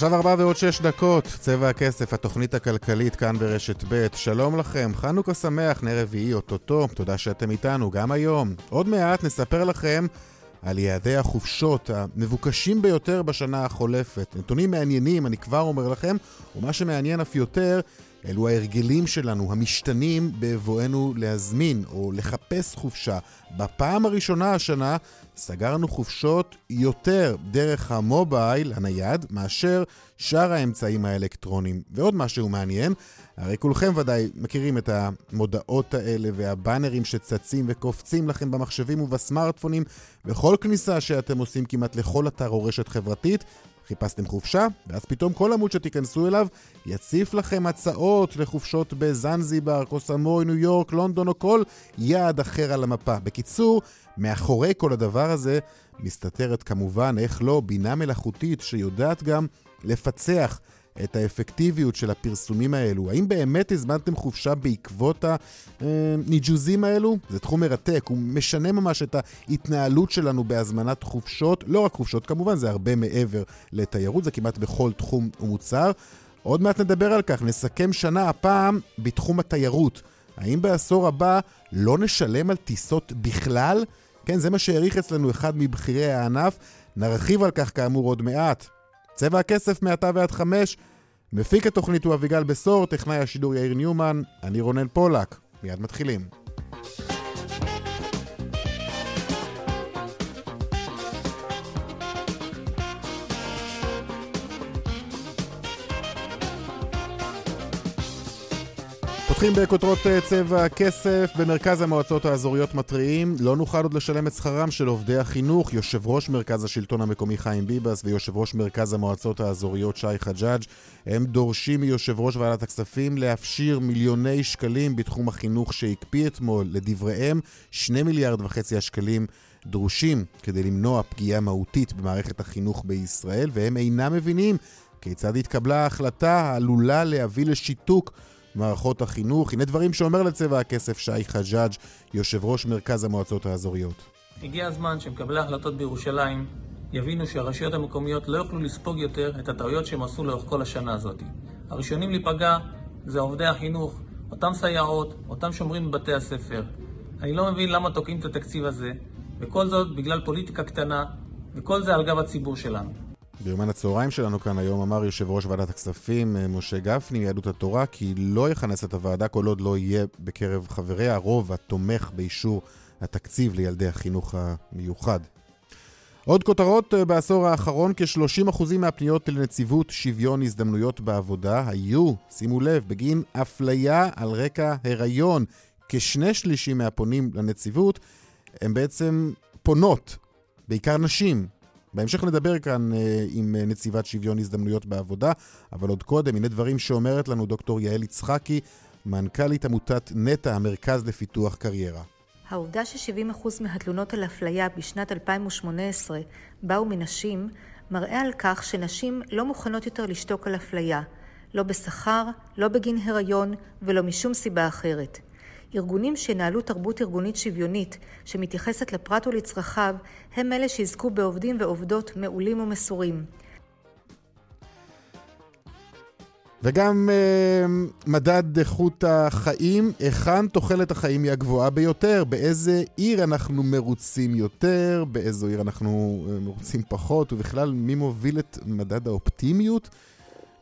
עכשיו ארבע ועוד שש דקות, צבע הכסף, התוכנית הכלכלית כאן ברשת ב', שלום לכם, חנוכה שמח, נר רביעי, אוטוטו, תודה שאתם איתנו גם היום. עוד מעט נספר לכם על יעדי החופשות המבוקשים ביותר בשנה החולפת. נתונים מעניינים, אני כבר אומר לכם, ומה שמעניין אף יותר, אלו ההרגלים שלנו, המשתנים בבואנו להזמין או לחפש חופשה. בפעם הראשונה השנה סגרנו חופשות יותר דרך המובייל, הנייד, מאשר שאר האמצעים האלקטרוניים. ועוד משהו מעניין, הרי כולכם ודאי מכירים את המודעות האלה והבאנרים שצצים וקופצים לכם במחשבים ובסמארטפונים בכל כניסה שאתם עושים כמעט לכל אתר או רשת חברתית. חיפשתם חופשה, ואז פתאום כל עמוד שתיכנסו אליו יציף לכם הצעות לחופשות בזנזיבר, קוסמוי, ניו יורק, לונדון או כל יעד אחר על המפה. בקיצור, מאחורי כל הדבר הזה מסתתרת כמובן, איך לא, בינה מלאכותית שיודעת גם לפצח את האפקטיביות של הפרסומים האלו. האם באמת הזמנתם חופשה בעקבות הניג'וזים האלו? זה תחום מרתק, הוא משנה ממש את ההתנהלות שלנו בהזמנת חופשות. לא רק חופשות כמובן, זה הרבה מעבר לתיירות, זה כמעט בכל תחום ומוצר. עוד מעט נדבר על כך, נסכם שנה הפעם בתחום התיירות. האם בעשור הבא לא נשלם על טיסות בכלל? כן, זה מה שהעריך אצלנו אחד מבכירי הענף. נרחיב על כך כאמור עוד מעט. צבע הכסף מעתה ועד חמש. מפיק התוכנית הוא אביגל בשור, טכנאי השידור יאיר ניומן, אני רונן פולק. מיד מתחילים. פותחים בכותרות אה, צבע הכסף. במרכז המועצות האזוריות מתריעים, לא נוכל עוד לשלם את שכרם של עובדי החינוך. יושב ראש מרכז השלטון המקומי חיים ביבס ויושב ראש מרכז המועצות האזוריות שי חג'אג' הם דורשים מיושב ראש ועדת הכספים להפשיר מיליוני שקלים בתחום החינוך שהקפיא אתמול. לדבריהם, שני מיליארד וחצי השקלים דרושים כדי למנוע פגיעה מהותית במערכת החינוך בישראל, והם אינם מבינים כיצד התקבלה ההחלטה העלולה להביא לשיתוק מערכות החינוך. הנה דברים שאומר לצבע הכסף שי חג'אג', יושב ראש מרכז המועצות האזוריות. הגיע הזמן שמקבלי ההחלטות בירושלים יבינו שהרשויות המקומיות לא יוכלו לספוג יותר את הטעויות שהם עשו לאורך כל השנה הזאת. הראשונים להיפגע זה עובדי החינוך, אותם סייעות, אותם שומרים בבתי הספר. אני לא מבין למה תוקעים את התקציב הזה, וכל זאת בגלל פוליטיקה קטנה, וכל זה על גב הציבור שלנו. ביומן הצהריים שלנו כאן היום אמר יושב ראש ועדת הכספים אה, משה גפני מיהדות התורה כי לא יכנס את הוועדה כל עוד לא יהיה בקרב חבריה הרוב התומך באישור התקציב לילדי החינוך המיוחד. עוד כותרות אה, בעשור האחרון, כ-30% מהפניות לנציבות שוויון הזדמנויות בעבודה היו, שימו לב, בגין אפליה על רקע הריון. כשני שלישים מהפונים לנציבות הם בעצם פונות, בעיקר נשים, בהמשך נדבר כאן אה, עם אה, נציבת שוויון הזדמנויות בעבודה, אבל עוד קודם, הנה דברים שאומרת לנו דוקטור יעל יצחקי, מנכ"לית עמותת נטע, המרכז לפיתוח קריירה. העובדה ש-70% מהתלונות על אפליה בשנת 2018 באו מנשים, מראה על כך שנשים לא מוכנות יותר לשתוק על אפליה, לא בשכר, לא בגין הריון ולא משום סיבה אחרת. ארגונים שינהלו תרבות ארגונית שוויונית שמתייחסת לפרט ולצרכיו, הם אלה שיזכו בעובדים ועובדות מעולים ומסורים. וגם אה, מדד איכות החיים, היכן תוחלת החיים היא הגבוהה ביותר, באיזה עיר אנחנו מרוצים יותר, באיזו עיר אנחנו אה, מרוצים פחות, ובכלל מי מוביל את מדד האופטימיות.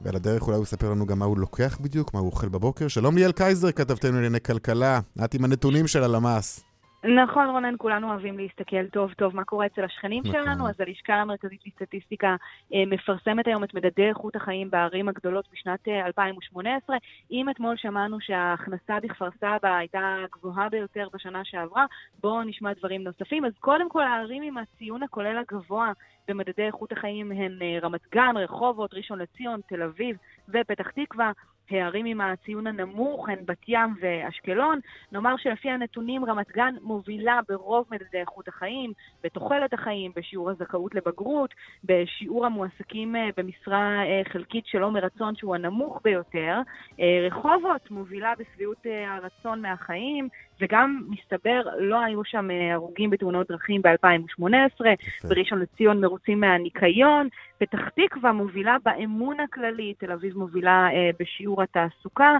ועל הדרך אולי הוא יספר לנו גם מה הוא לוקח בדיוק, מה הוא אוכל בבוקר. שלום ליאל קייזר, כתבתנו לענייני כלכלה. את עם הנתונים של הלמ"ס. נכון, רונן, כולנו אוהבים להסתכל טוב טוב מה קורה אצל השכנים נכון. שלנו, אז הלשכה המרכזית לסטטיסטיקה אה, מפרסמת היום את מדדי איכות החיים בערים הגדולות בשנת אה, 2018. אם אתמול שמענו שההכנסה בכפר סבא הייתה הגבוהה ביותר בשנה שעברה, בואו נשמע דברים נוספים. אז קודם כל, הערים עם הציון הכולל הגבוה במדדי איכות החיים הן אה, רמת גן, רחובות, ראשון לציון, תל אביב ופתח תקווה. הערים עם הציון הנמוך הן בת ים ואשקלון. נאמר שלפי הנתונים רמת גן מובילה ברוב מדדי איכות החיים, בתוחלת החיים, בשיעור הזכאות לבגרות, בשיעור המועסקים אה, במשרה אה, חלקית שלא מרצון שהוא הנמוך ביותר. אה, רחובות מובילה בשביעות הרצון מהחיים, וגם מסתבר לא היו שם אה, הרוגים בתאונות דרכים ב-2018. יפה. בראשון לציון מרוצים מהניקיון, פתח תקווה מובילה באמון הכללי, תל אביב מובילה אה, בשיעור התעסוקה,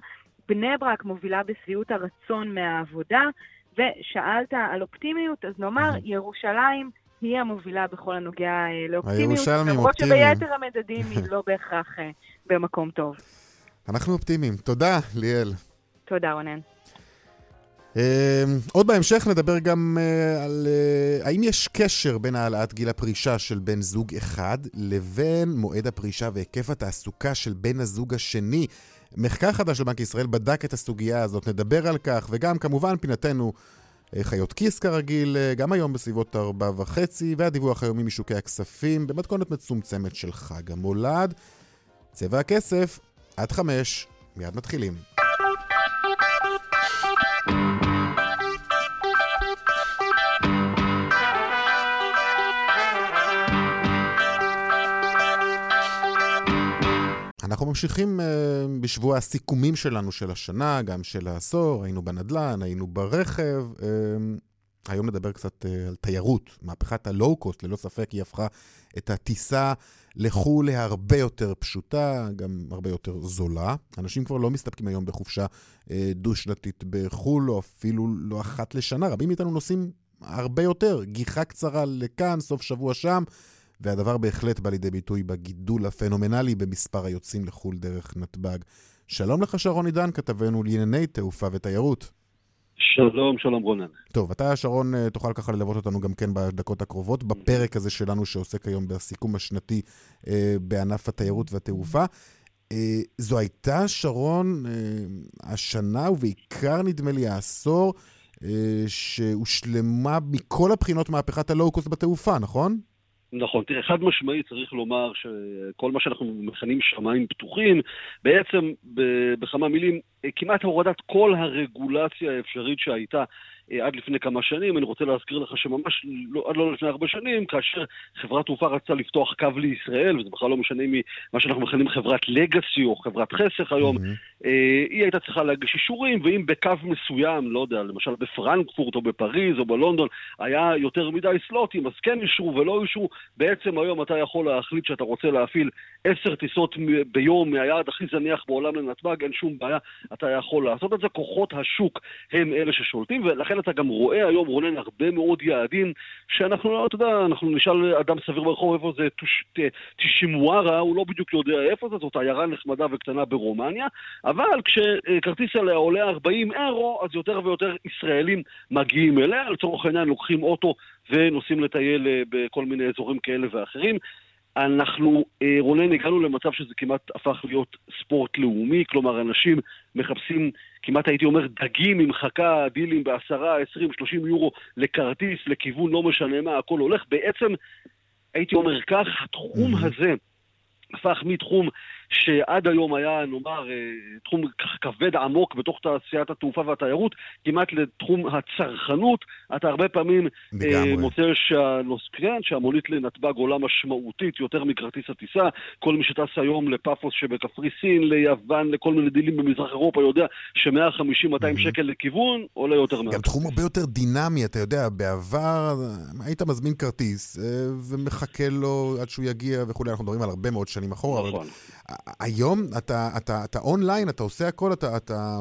בני ברק מובילה בשביעות הרצון מהעבודה, ושאלת על אופטימיות, אז נאמר. ירושלים היא המובילה בכל הנוגע אה, לאופטימיות, למרות. שביתר המדדים היא לא בהכרח אה, במקום טוב. אנחנו אופטימיים. תודה, ליאל. תודה, רונן. אה, עוד בהמשך נדבר גם אה, על אה, האם יש קשר בין העלאת גיל הפרישה של בן זוג אחד לבין מועד הפרישה והיקף התעסוקה של בן הזוג השני. מחקר חדש של בנק ישראל בדק את הסוגיה הזאת, נדבר על כך, וגם כמובן פינתנו אה, חיות כיס כרגיל, גם היום בסביבות ארבע וחצי, והדיווח היומי משוקי הכספים במתכונת מצומצמת של חג המולד. צבע הכסף, עד חמש, מיד מתחילים. אנחנו ממשיכים uh, בשבוע הסיכומים שלנו של השנה, גם של העשור, היינו בנדל"ן, היינו ברכב. Uh, היום נדבר קצת uh, על תיירות. מהפכת הלואו-קוסט, ללא ספק, היא הפכה את הטיסה לחו"ל להרבה יותר פשוטה, גם הרבה יותר זולה. אנשים כבר לא מסתפקים היום בחופשה uh, דו-שנתית בחו"ל, או אפילו לא אחת לשנה. רבים מאיתנו נוסעים הרבה יותר, גיחה קצרה לכאן, סוף שבוע שם. והדבר בהחלט בא לידי ביטוי בגידול הפנומנלי במספר היוצאים לחו"ל דרך נתב"ג. שלום לך, שרון עידן, כתבנו לענייני תעופה ותיירות. שלום, שלום רונן. טוב, אתה, שרון, אה, תוכל ככה ללוות אותנו גם כן בדקות הקרובות, בפרק הזה שלנו שעוסק היום בסיכום השנתי אה, בענף התיירות והתעופה. אה, זו הייתה, שרון, אה, השנה, ובעיקר, נדמה לי, העשור, אה, שהושלמה מכל הבחינות מהפכת הלואו-קוסט בתעופה, נכון? נכון, תראה, חד משמעית צריך לומר שכל מה שאנחנו מכנים שמיים פתוחים, בעצם בכמה מילים, כמעט הורדת כל הרגולציה האפשרית שהייתה עד לפני כמה שנים. אני רוצה להזכיר לך שממש לא, עד לא לפני הרבה שנים, כאשר חברת תעופה רצתה לפתוח קו לישראל, וזה בכלל לא משנה ממה שאנחנו מכנים חברת לגאסי או חברת חסך היום, Mm-hmm. אה, היא הייתה צריכה להגיש אישורים, ואם בקו מסוים, לא יודע, למשל בפרנקפורט או בפריז או בלונדון, היה יותר מדי סלוטים, אז כן אישרו ולא אישרו. בעצם היום אתה יכול להחליט שאתה רוצה להפעיל עשר טיסות ביום מהיעד הכי זניח בעולם לנתב"ג, אין שום בעיה, אתה יכול לעשות את זה. כוחות השוק הם אלה ששולטים, ולכן אתה גם רואה היום, רונן, הרבה מאוד יעדים שאנחנו, לא, אתה יודע, אנחנו נשאל אדם סביר ברחוב איפה זה תשימוארה, הוא לא בדיוק יודע איפה זה, זאת עיירה נחמדה וקטנה ברומניה, אבל כשכרטיס עליה עולה 40 אירו, אז יותר ויותר ישראלים מגיעים אליה, לצורך העניין לוקחים אוטו ונוסעים לטייל אה, בכל מיני אזורים כאלה ואחרים. אנחנו, אה, רונן, הגענו למצב שזה כמעט הפך להיות ספורט לאומי, כלומר אנשים מחפשים, כמעט הייתי אומר, דגים עם חכה, דילים בעשרה, עשרים, שלושים יורו לכרטיס, לכיוון לא משנה מה, הכל הולך. בעצם, הייתי אומר כך, התחום Mhm. הזה הפך מתחום שעד היום היה, נאמר, אה, תחום כבד עמוק בתוך תעשיית התעופה והתיירות, כמעט לתחום הצרכנות. אתה הרבה פעמים אה. מוצא שהנוס... כן, שהמונית לנתב"ג עולה משמעותית יותר מכרטיס הטיסה. כל מי שטס היום לפאפוס שבקפריסין, ליוון, לכל מיני דילים במזרח אירופה, יודע ש-150-200 Mhm. שקל לכיוון עולה יותר מה... גם תחום הרבה יותר דינמי, אתה יודע, בעבר אה, היית מזמין כרטיס אה, ומחכה לו עד שהוא יגיע וכולי, אנחנו מדברים על הרבה מאוד שנים אחורה, אבל נכון. ה- היום אתה, אתה, אתה אונליין, אתה עושה הכל, אתה, אתה,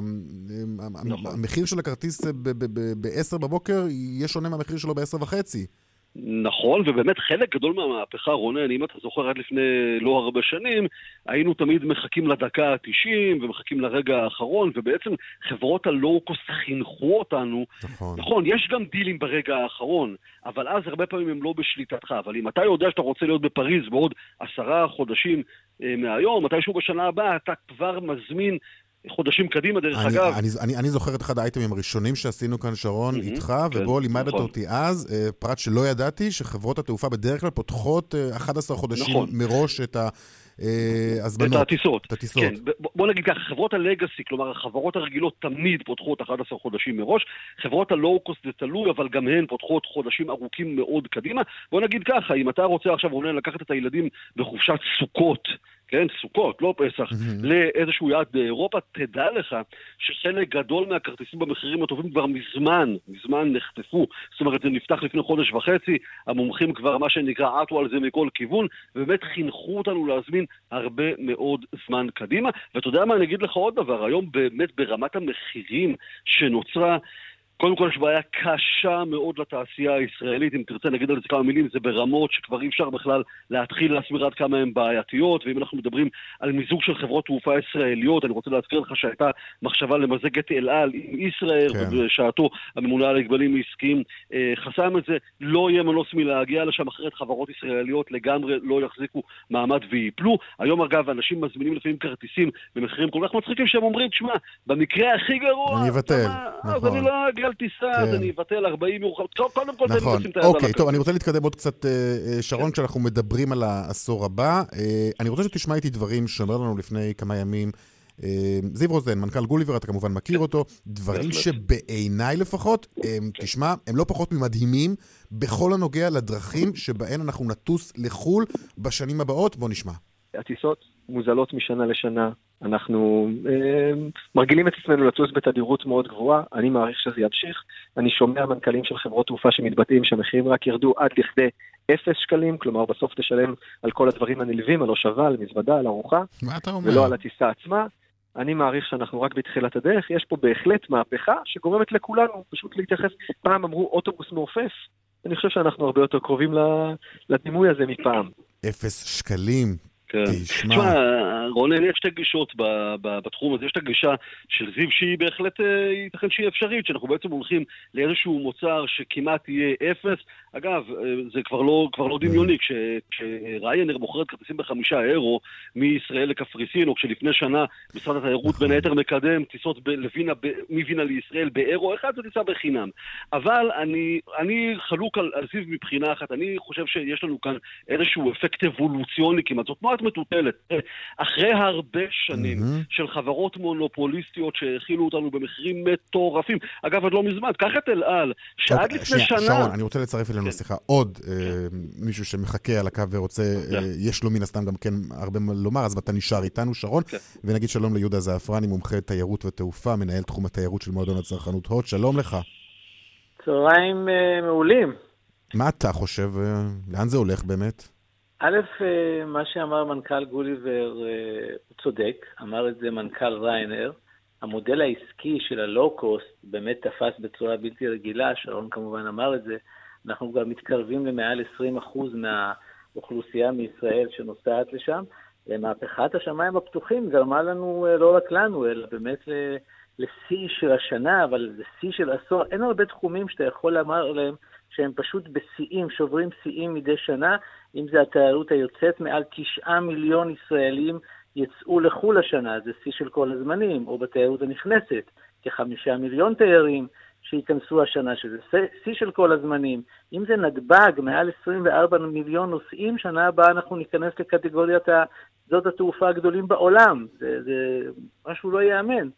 נכון. המחיר של הכרטיס ב-10 בבוקר יהיה שונה מהמחיר שלו ב-10 וחצי. נכון, ובאמת חלק גדול מהמהפכה, רונן, אם אתה זוכר עד לפני לא הרבה שנים, היינו תמיד מחכים לדקה ה-90 ומחכים לרגע האחרון, ובעצם חברות הלואו-קוסט חינכו אותנו. נכון. נכון, יש גם דילים ברגע האחרון, אבל אז הרבה פעמים הם לא בשליטתך. אבל אם אתה יודע שאתה רוצה להיות בפריז בעוד עשרה חודשים אה, מהיום, מתישהו בשנה הבאה, אתה כבר מזמין חודשים קדימה, דרך אני, אגב. אני, אני, אני זוכר את אחד האייטמים הראשונים שעשינו כאן, שרון, mm-hmm, איתך, כן, ובו לימדת נכון. אותי אז, אה, פרט שלא ידעתי, שחברות התעופה בדרך כלל פותחות 11 אה, חודשים נכון. מראש את ה... הזמנות. את הטיסות. את הטיסות. כן, בוא נגיד ככה, חברות הלגאסי, כלומר החברות הרגילות תמיד פותחות 11 חודשים מראש, חברות הלואו-קוסט זה תלוי, אבל גם הן פותחות חודשים ארוכים מאוד קדימה. בוא נגיד ככה, אם אתה רוצה עכשיו, רונן, לקחת את הילדים בחופשת סוכות, כן, סוכות, לא פסח, mm-hmm. לאיזשהו יעד באירופה, תדע לך שחלק גדול מהכרטיסים במחירים הטובים כבר מזמן, מזמן נחטפו. זאת אומרת, זה נפתח לפני חודש וחצי, המומחים כבר, מה שנקרא, עטו על זה מכל כיוון, ובאמת חינכו אותנו להזמין הרבה מאוד זמן קדימה. ואתה יודע מה, אני אגיד לך עוד דבר, היום באמת ברמת המחירים שנוצרה, קודם כל יש בעיה קשה מאוד לתעשייה הישראלית, אם תרצה נגיד על זה כמה מילים, זה ברמות שכבר אי אפשר בכלל להתחיל להסביר עד כמה הן בעייתיות, ואם אנחנו מדברים על מיזוג של חברות תעופה ישראליות, אני רוצה להזכיר לך שהייתה מחשבה למזג את אל על עם ישראייר, כן. ובשעתו הממונה על הגבלים העסקיים אה, חסם את זה, לא יהיה מנוס מלהגיע לשם, אחרת חברות ישראליות לגמרי לא יחזיקו מעמד וייפלו. היום אגב, אנשים מזמינים לפעמים כרטיסים במחירים כל כך מצחיקים שהם אומרים, תשמע, במקרה הכי גרוע, אני אבטל, נכון. אז אגיע טיסה, אז כן. אני אבטל 40 יום. קודם כל, נכון. אוקיי, טוב, אני רוצה להתקדם עוד קצת, אה, אה, שרון, כשאנחנו מדברים על העשור הבא. אה, אני רוצה שתשמע איתי דברים שאומר לנו לפני כמה ימים. זיו רוזן, מנכ"ל גוליבר, אתה כמובן מכיר אותו, דברים שבעיניי לפחות, תשמע, הם לא פחות ממדהימים בכל הנוגע לדרכים שבהן אנחנו נטוס לחו"ל בשנים הבאות. בוא נשמע. הטיסות מוזלות משנה לשנה, אנחנו אה, מרגילים את עצמנו לטוס בתדירות מאוד גבוהה, אני מעריך שזה ימשיך. אני שומע מנכ"לים של חברות תעופה שמתבטאים שהמחירים רק ירדו עד לכדי אפס שקלים, כלומר בסוף תשלם על כל הדברים הנלווים, על הושבה, על מזוודה, על ארוחה, ולא על הטיסה עצמה. אני מעריך שאנחנו רק בתחילת הדרך, יש פה בהחלט מהפכה שגורמת לכולנו פשוט להתייחס. פעם אמרו אוטובוס מעופף, אני חושב שאנחנו הרבה יותר קרובים לדימוי הזה מפעם. אפס שקלים, כן. תשמע, רונן, יש שתי גישות בתחום הזה. יש את הגישה של זיו שהיא בהחלט, אה, ייתכן שהיא אפשרית, שאנחנו בעצם הולכים לאיזשהו מוצר שכמעט יהיה אפס. אגב, אה, זה כבר לא, כבר לא דמיוני, כשריינר מוכרת כרטיסים בחמישה אירו מישראל לקפריסין, או כשלפני שנה משרד התיירות בין היתר מקדם טיסות לווינה, מווינה לישראל באירו אחד, זו טיסה בחינם. אבל אני, אני חלוק על, על זיו מבחינה אחת. אני חושב שיש לנו כאן איזשהו אפקט אבולוציוני כמעט. זאת כמעט מטוטלת. אחרי הרבה שנים. של חברות מונופוליסטיות שהאכילו אותנו במחירים מטורפים, אגב, עד לא מזמן, קח את אל על, שעד okay, לפני שנה... שרון, אני רוצה לצרף אלינו כן. עוד כן. אה, מישהו שמחכה על הקו ורוצה, כן. אה, יש לו מן הסתם גם כן הרבה מה לומר, אז אתה נשאר איתנו, שרון, כן. ונגיד שלום ליהודה זעפרני, מומחה תיירות ותעופה, מנהל תחום התיירות של מועדון הצרכנות הוט, שלום לך. צהריים uh, מעולים. מה אתה חושב, uh, לאן זה הולך באמת? א', אה, מה שאמר מנכ"ל גוליבר אה, הוא צודק, אמר את זה מנכ"ל ריינר. המודל העסקי של הלואו-קוסט באמת תפס בצורה בלתי רגילה, שרון כמובן אמר את זה. אנחנו כבר מתקרבים למעל 20% מהאוכלוסייה מישראל שנוסעת לשם. מהפכת השמיים הפתוחים גרמה לנו, אה, לא רק לנו, אלא באמת לשיא של השנה, אבל זה שיא של עשור. אין הרבה תחומים שאתה יכול לומר עליהם שהם פשוט בשיאים, שוברים שיאים מדי שנה, אם זה התיירות היוצאת, מעל תשעה מיליון ישראלים יצאו לחו"ל השנה, זה שיא של כל הזמנים, או בתיירות הנכנסת, כחמישה מיליון תיירים שייכנסו השנה, שזה שיא של כל הזמנים. אם זה נתב"ג, מעל 24 מיליון נוסעים, שנה הבאה אנחנו ניכנס לקטגוריית שדות התעופה הגדולים בעולם. זה, זה משהו לא ייאמן.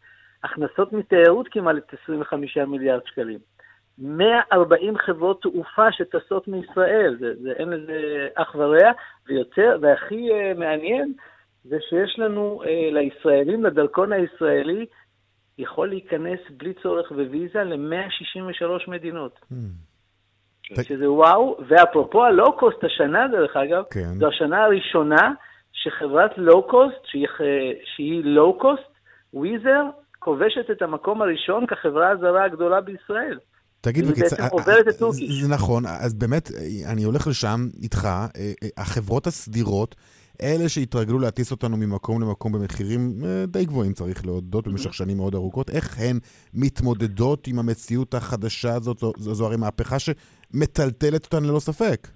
הכנסות מתיירות כמעט 25 מיליארד שקלים. 140 חברות תעופה שטסות מישראל, זה, זה אין לזה אח ורע, ויותר, והכי uh, מעניין זה שיש לנו uh, לישראלים, לדרכון הישראלי, יכול להיכנס בלי צורך בוויזה ל-163 מדינות. Mm. שזה וואו, ואפרופו הלואו-קוסט השנה, דרך אגב, כן. זו השנה הראשונה שחברת לואו-קוסט, שהיא לואו-קוסט, Wizz Air, כובשת את המקום הראשון כחברה הזרה הגדולה בישראל. תגיד, היא. בעצם עוברת את Turkish. זה נכון, אז באמת, אני הולך לשם איתך, החברות הסדירות, אלה שהתרגלו להטיס אותנו ממקום למקום במחירים די גבוהים, צריך להודות, במשך שנים מאוד ארוכות, איך הן מתמודדות עם המציאות החדשה הזאת? זו, זו, זו הרי מהפכה שמטלטלת אותן ללא ספק.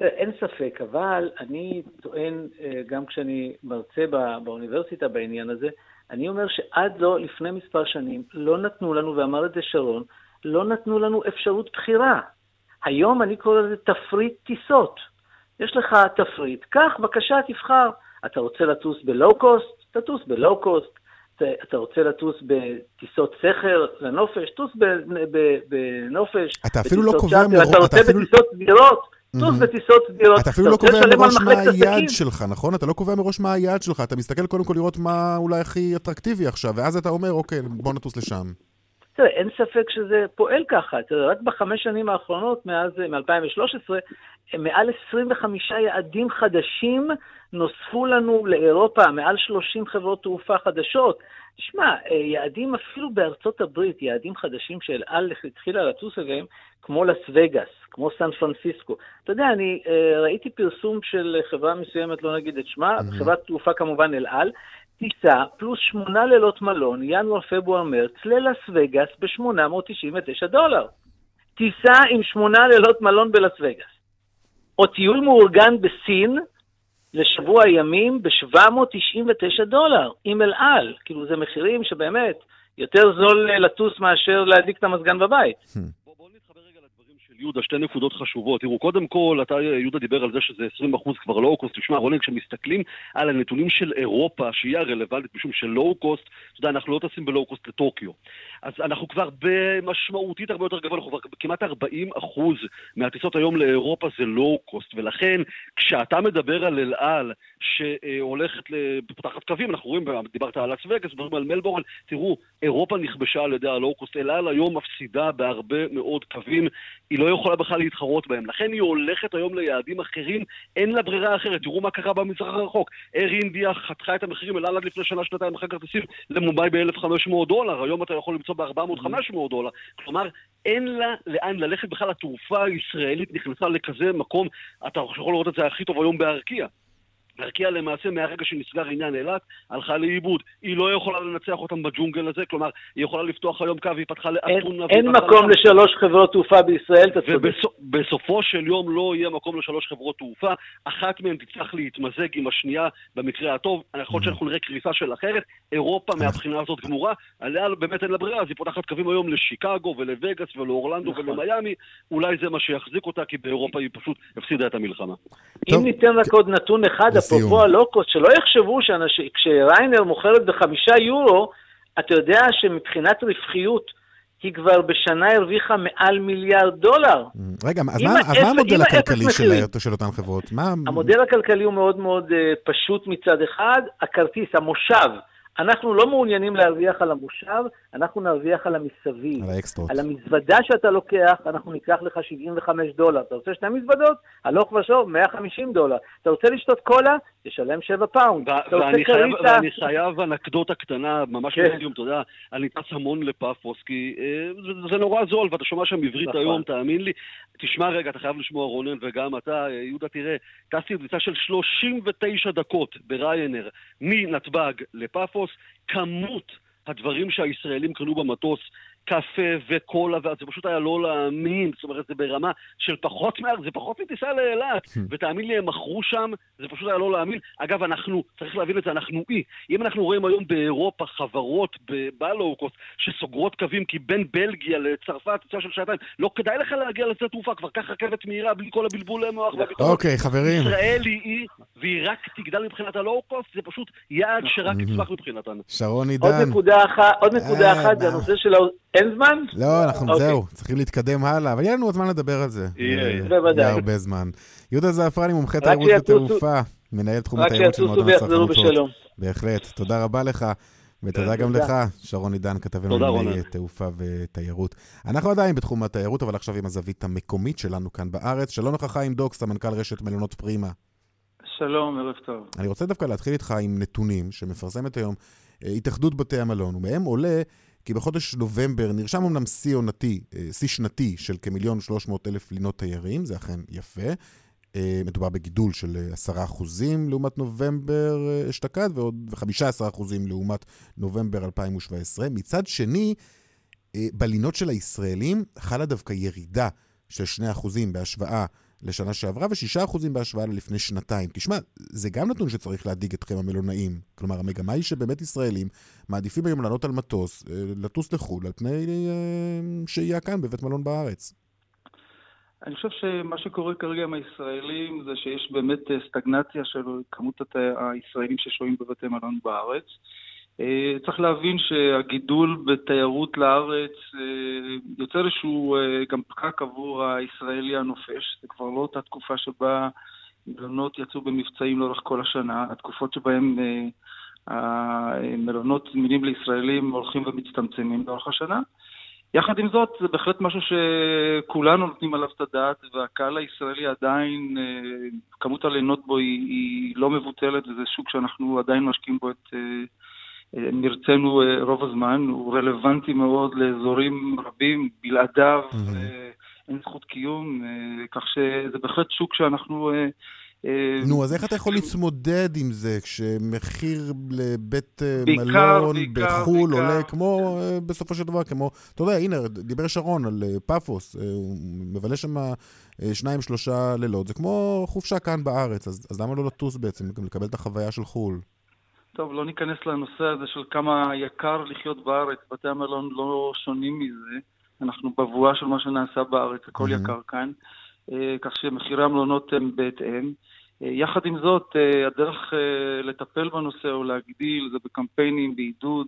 אין ספק, אבל אני טוען, גם כשאני מרצה בא, באוניברסיטה בעניין הזה, אני אומר שעד לא, לפני מספר שנים, לא נתנו לנו, ואמר את זה שרון, לא נתנו לנו אפשרות בחירה. היום אני קורא לזה תפריט טיסות. יש לך תפריט, קח, בבקשה, תבחר. אתה רוצה לטוס בלואו-קוסט? תטוס בלואו-קוסט. אתה רוצה לטוס בטיסות שכר לנופש? טוס בנופש. אתה אפילו לא קובע מראש... אתה רוצה בטיסות סבירות? טוס בטיסות סבירות. אתה אפילו לא קובע מראש מה היעד שלך, נכון? אתה לא קובע מראש מה היעד שלך. אתה מסתכל קודם כל לראות מה אולי הכי אטרקטיבי עכשיו, ואז אתה אומר, אוקיי, בוא נטוס לשם. תראה, אין ספק שזה פועל ככה. תראה, רק בחמש שנים האחרונות, מאז, מ-2013, מעל 25 יעדים חדשים נוספו לנו לאירופה, מעל 30 חברות תעופה חדשות. תשמע, יעדים אפילו בארצות הברית, יעדים חדשים שאל על התחילה לטוס אליהם, כמו לס וגאס, כמו סן פרנסיסקו. אתה יודע, אני ראיתי פרסום של חברה מסוימת, לא נגיד את שמה, mm-hmm. חברת תעופה כמובן אל על, טיסה פלוס שמונה לילות מלון, ינואר, פברואר, מרץ, ללס וגאס ב-899 דולר. טיסה עם שמונה לילות מלון בלס וגאס. או טיול מאורגן בסין לשבוע ימים ב-799 דולר, עם אל על. כאילו, זה מחירים שבאמת יותר זול לטוס מאשר להדליק את המזגן בבית. יהודה, שתי נקודות חשובות. תראו, קודם כל, אתה, יהודה דיבר על זה שזה 20% כבר לואו-קוסט. תשמע, רולנד, כשמסתכלים על הנתונים של אירופה, שהיא הרלוונטית משום של לואו-קוסט, אתה יודע, אנחנו לא טסים בלואו-קוסט לטוקיו. אז אנחנו כבר במשמעותית הרבה יותר גבוה, אנחנו כבר כמעט 40% מהטיסות היום לאירופה זה לואו-קוסט, ולכן, כשאתה מדבר על אל על, שהולכת לפתוח קווים, אנחנו רואים, דיברת על לאס וגאס, מדברים על מלבורן, תראו, אירופה נכבשה על ידי הלואו-קוסט, אל על היום מפסידה בהרבה מאוד קווים, היא לא יכולה בכלל להתחרות בהם. לכן היא הולכת היום ליעדים אחרים, אין לה ברירה אחרת. תראו מה קרה במזרח הרחוק. Air India חתכה את המחירים, אל על עד לפני שנה, שנתיים, מכרה כרטיסים למומביי ב-1,500 דולר, היום אתה יכול למצוא ב-400-500 דולר. כלומר, אין לה לאן ללכת בכלל. התעופה הישראלית נכנסה לכזה מקום, אתה יכול לראות את זה הכי טוב היום בארקיע. ארקיע למעשה מהרגע שנסגר עניין אילת, הלכה לאיבוד. היא לא יכולה לנצח אותם בג'ונגל הזה, כלומר, היא יכולה לפתוח היום קו, היא פתחה לאתונה... אין מקום לשלוש חברות תעופה בישראל, אתה צודק. ובסופו של יום לא יהיה מקום לשלוש חברות תעופה, אחת מהן תצטרך להתמזג עם השנייה במקרה הטוב, יכול להיות שאנחנו נראה קריסה של אחרת, אירופה מהבחינה הזאת גמורה, עליה באמת אין לה ברירה, אז היא פותחת קווים היום לשיקגו ולווגאס ולאורלנדו ולמיאמי, אולי זה מה שיחזיק אותה, כי באירופה היא פשוט הפסידה את המלחמה. אם ניתן רק עוד נתון אחד, אפרופו הלוקוס, שלא יחשבו שכשריינר מוכרת בחמישה יורו, אתה יודע שמבחינת רווחיות, היא כבר בשנה הרוויחה מעל מיליארד דולר. רגע, אז מה, אז מה המודל הכלכלי של, של אותן חברות? מה... המודל הכלכלי הוא מאוד מאוד אה, פשוט מצד אחד, הכרטיס, המושב. אנחנו לא מעוניינים להרוויח על המושב, אנחנו נרוויח על המסביב. על האקסטרות. על המזוודה שאתה לוקח, אנחנו ניקח לך 75 דולר. אתה רוצה שתי מזוודות? הלוך ושוב, 150 דולר. אתה רוצה לשתות קולה? תשלם 7 פאונד. ואני חייב, ואני חייב אנקדוטה קטנה, ממש כן. בדיוק, אתה יודע, אני טס המון לפאפוס, כי אה, זה, זה נורא זול, ואתה שומע שם עברית נכון. היום, תאמין לי. תשמע רגע, אתה חייב לשמוע רונן, וגם אתה, יהודה, תראה, טסתי בטיסה של 39 דקות ב Ryanair, מנתב"ג לפאפוס, כמות הדברים שהישראלים קנו במטוס קפה וקולה, וזה פשוט היה לא להאמין, זאת אומרת, זה ברמה של פחות מה... זה פחות מטיסה לאילת, ותאמין לי, הם מכרו שם, זה פשוט היה לא להאמין. אגב, אנחנו, צריך להבין את זה, אנחנו אי. אם אנחנו רואים היום באירופה חברות בלואו-קוסט שסוגרות קווים, כי בין בלגיה לצרפת, טיסה של שעתיים, לא כדאי לך להגיע לשדה תעופה, כבר קח רכבת מהירה בלי כל הבלבולי מוח. אוקיי, חברים. ישראל היא אי, והיא רק תגדל מבחינת הלואו-קוסט, זה פשוט יעד שרק יצמח מבחינתנו. שרון עידן. עוד נקודה אחת, זה הנושא של אין זמן? לא, אנחנו, אוקיי. זהו, צריכים להתקדם הלאה, אבל יהיה לנו עוד זמן לדבר על זה. יהיה, בוודאי. יהיה הרבה זמן. יהודה זעפרני, מומחה תיירות ותעופה, מנהל תחום התיירות של מועדון הצרכנות. רק שיטוסו ויחזרו בשלום. בהחלט, תודה רבה לך. ותודה גם לך, שרון עידן, כתבנו לענייני תעופה ותיירות. אנחנו עדיין בתחום התיירות, אבל עכשיו עם הזווית המקומית שלנו כאן בארץ. שלום לך, חיים דוקס, סמנכ"ל רשת מלונות פרימה. שלום, ערב טוב. אני רוצה דווקא להתחיל איתך עם נתונים שמפרסמת היום התאחדות בתי המלון, ומהם עולה כי בחודש נובמבר נרשם אמנם שיא עונתי, שיא שנתי של כמיליון שלוש מאות אלף לינות תיירים, זה אכן יפה. מדובר בגידול של עשרה אחוזים לעומת נובמבר אשתקד ועוד חמישה עשרה אחוזים לעומת נובמבר 2017. מצד שני, בלינות של הישראלים חלה דווקא ירידה של 2% בהשוואה לשנה שעברה ו-6% בהשוואה ללפני שנתיים. תשמע, זה גם נתון שצריך להדאיג אתכם המלונאים. כלומר, המגמה היא שבאמת ישראלים מעדיפים היום לעלות על מטוס, אה, לטוס לחו"ל, על פני אה, שהייה כאן בבית מלון בארץ. אני חושב שמה שקורה כרגע עם הישראלים זה שיש באמת אה, סטגנציה של כמות הישראלים ששוהים בבתי מלון בארץ. אה, צריך להבין שהגידול בתיירות לארץ אה, יוצר איזשהו אה, גם פקק עבור הישראלי הנופש. זה כבר לא אותה תקופה שבה מלונות יצאו במבצעים לאורך כל השנה. התקופות שבהן המלונות זמינים לישראלים הולכים ומצטמצמים לאורך השנה. יחד עם זאת, זה בהחלט משהו שכולנו נותנים עליו את הדעת, והקהל הישראלי עדיין, כמות הלינות בו היא, היא לא מבוטלת, וזה שוק שאנחנו עדיין משקיעים בו את מרצנו אה, רוב הזמן, הוא רלוונטי מאוד לאזורים רבים, בלעדיו mm-hmm. אין זכות קיום, אה, כך שזה בהחלט שוק שאנחנו... נו, אז איך אתה יכול להתמודד עם זה כשמחיר לבית בעיקר, מלון בעיקר, בחו"ל בעיקר. עולה כמו, בסופו של דבר, כמו, אתה יודע, הנה, דיבר שרון על פאפוס, הוא מבלה שם שניים, שלושה לילות, זה כמו חופשה כאן בארץ, אז, אז למה לא לטוס בעצם, גם לקבל את החוויה של חו"ל? טוב, לא ניכנס לנושא הזה של כמה יקר לחיות בארץ, בתי המלון לא שונים מזה. אנחנו בבואה של מה שנעשה בארץ, הכל mm-hmm. יקר כאן, אה, כך שמחירי המלונות הם בהתאם. אה, יחד עם זאת, אה, הדרך לטפל בנושא או להגדיל זה בקמפיינים, בעידוד,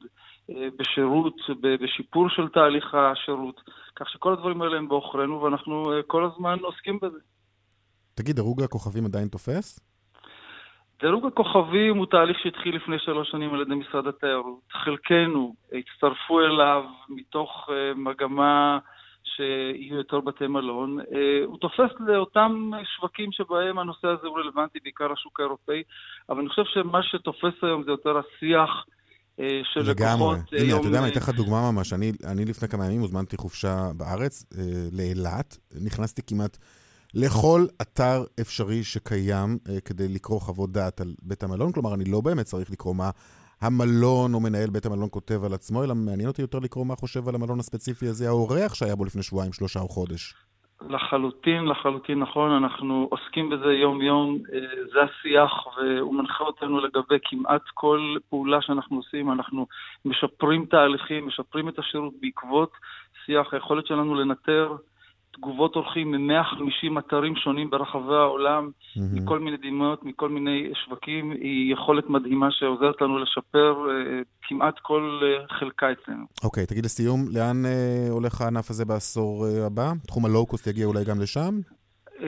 בשירות, בשיפור של תהליך השירות. כך שכל הדברים האלה הם בעוכרינו ואנחנו כל הזמן עוסקים בזה. תגיד, דירוג הכוכבים עדיין תופס? דירוג הכוכבים הוא תהליך שהתחיל לפני שלוש שנים על ידי משרד התיירות. חלקנו הצטרפו אליו מתוך uh, מגמה שיהיו יותר בתי מלון. Uh, הוא תופס לאותם שווקים שבהם הנושא הזה הוא רלוונטי, בעיקר השוק האירופאי, אבל אני חושב שמה שתופס היום זה יותר השיח. אה, של לגמרי. הנה, אתה יודע מה, אני אתן לך דוגמה ממש. אני, אני לפני כמה ימים הוזמנתי חופשה בארץ, לאילת. נכנסתי כמעט לכל אתר אפשרי שקיים uh, כדי לקרוא חוות דעת על בית המלון. כלומר, אני לא באמת צריך לקרוא מה המלון או מנהל בית המלון כותב על עצמו, אלא מעניין אותי יותר לקרוא מה חושב על המלון הספציפי הזה האורח שהיה בו לפני שבועיים, שלושה או חודש. לחלוטין, לחלוטין נכון, אנחנו עוסקים בזה יום-יום, אה, זה השיח והוא מנחה אותנו לגבי כמעט כל פעולה שאנחנו עושים, אנחנו משפרים תהליכים, משפרים את השירות בעקבות שיח, היכולת שלנו לנטר תגובות אורחים מ-150 אתרים שונים ברחבי העולם, mm-hmm. מכל מיני דמויות, מכל מיני שווקים, היא יכולת מדהימה שעוזרת לנו לשפר uh, כמעט כל uh, חלקה אצלנו. אוקיי, okay, תגיד לסיום, לאן uh, הולך הענף הזה בעשור uh, הבא? תחום הלואו-קוסט יגיע אולי גם לשם? Uh,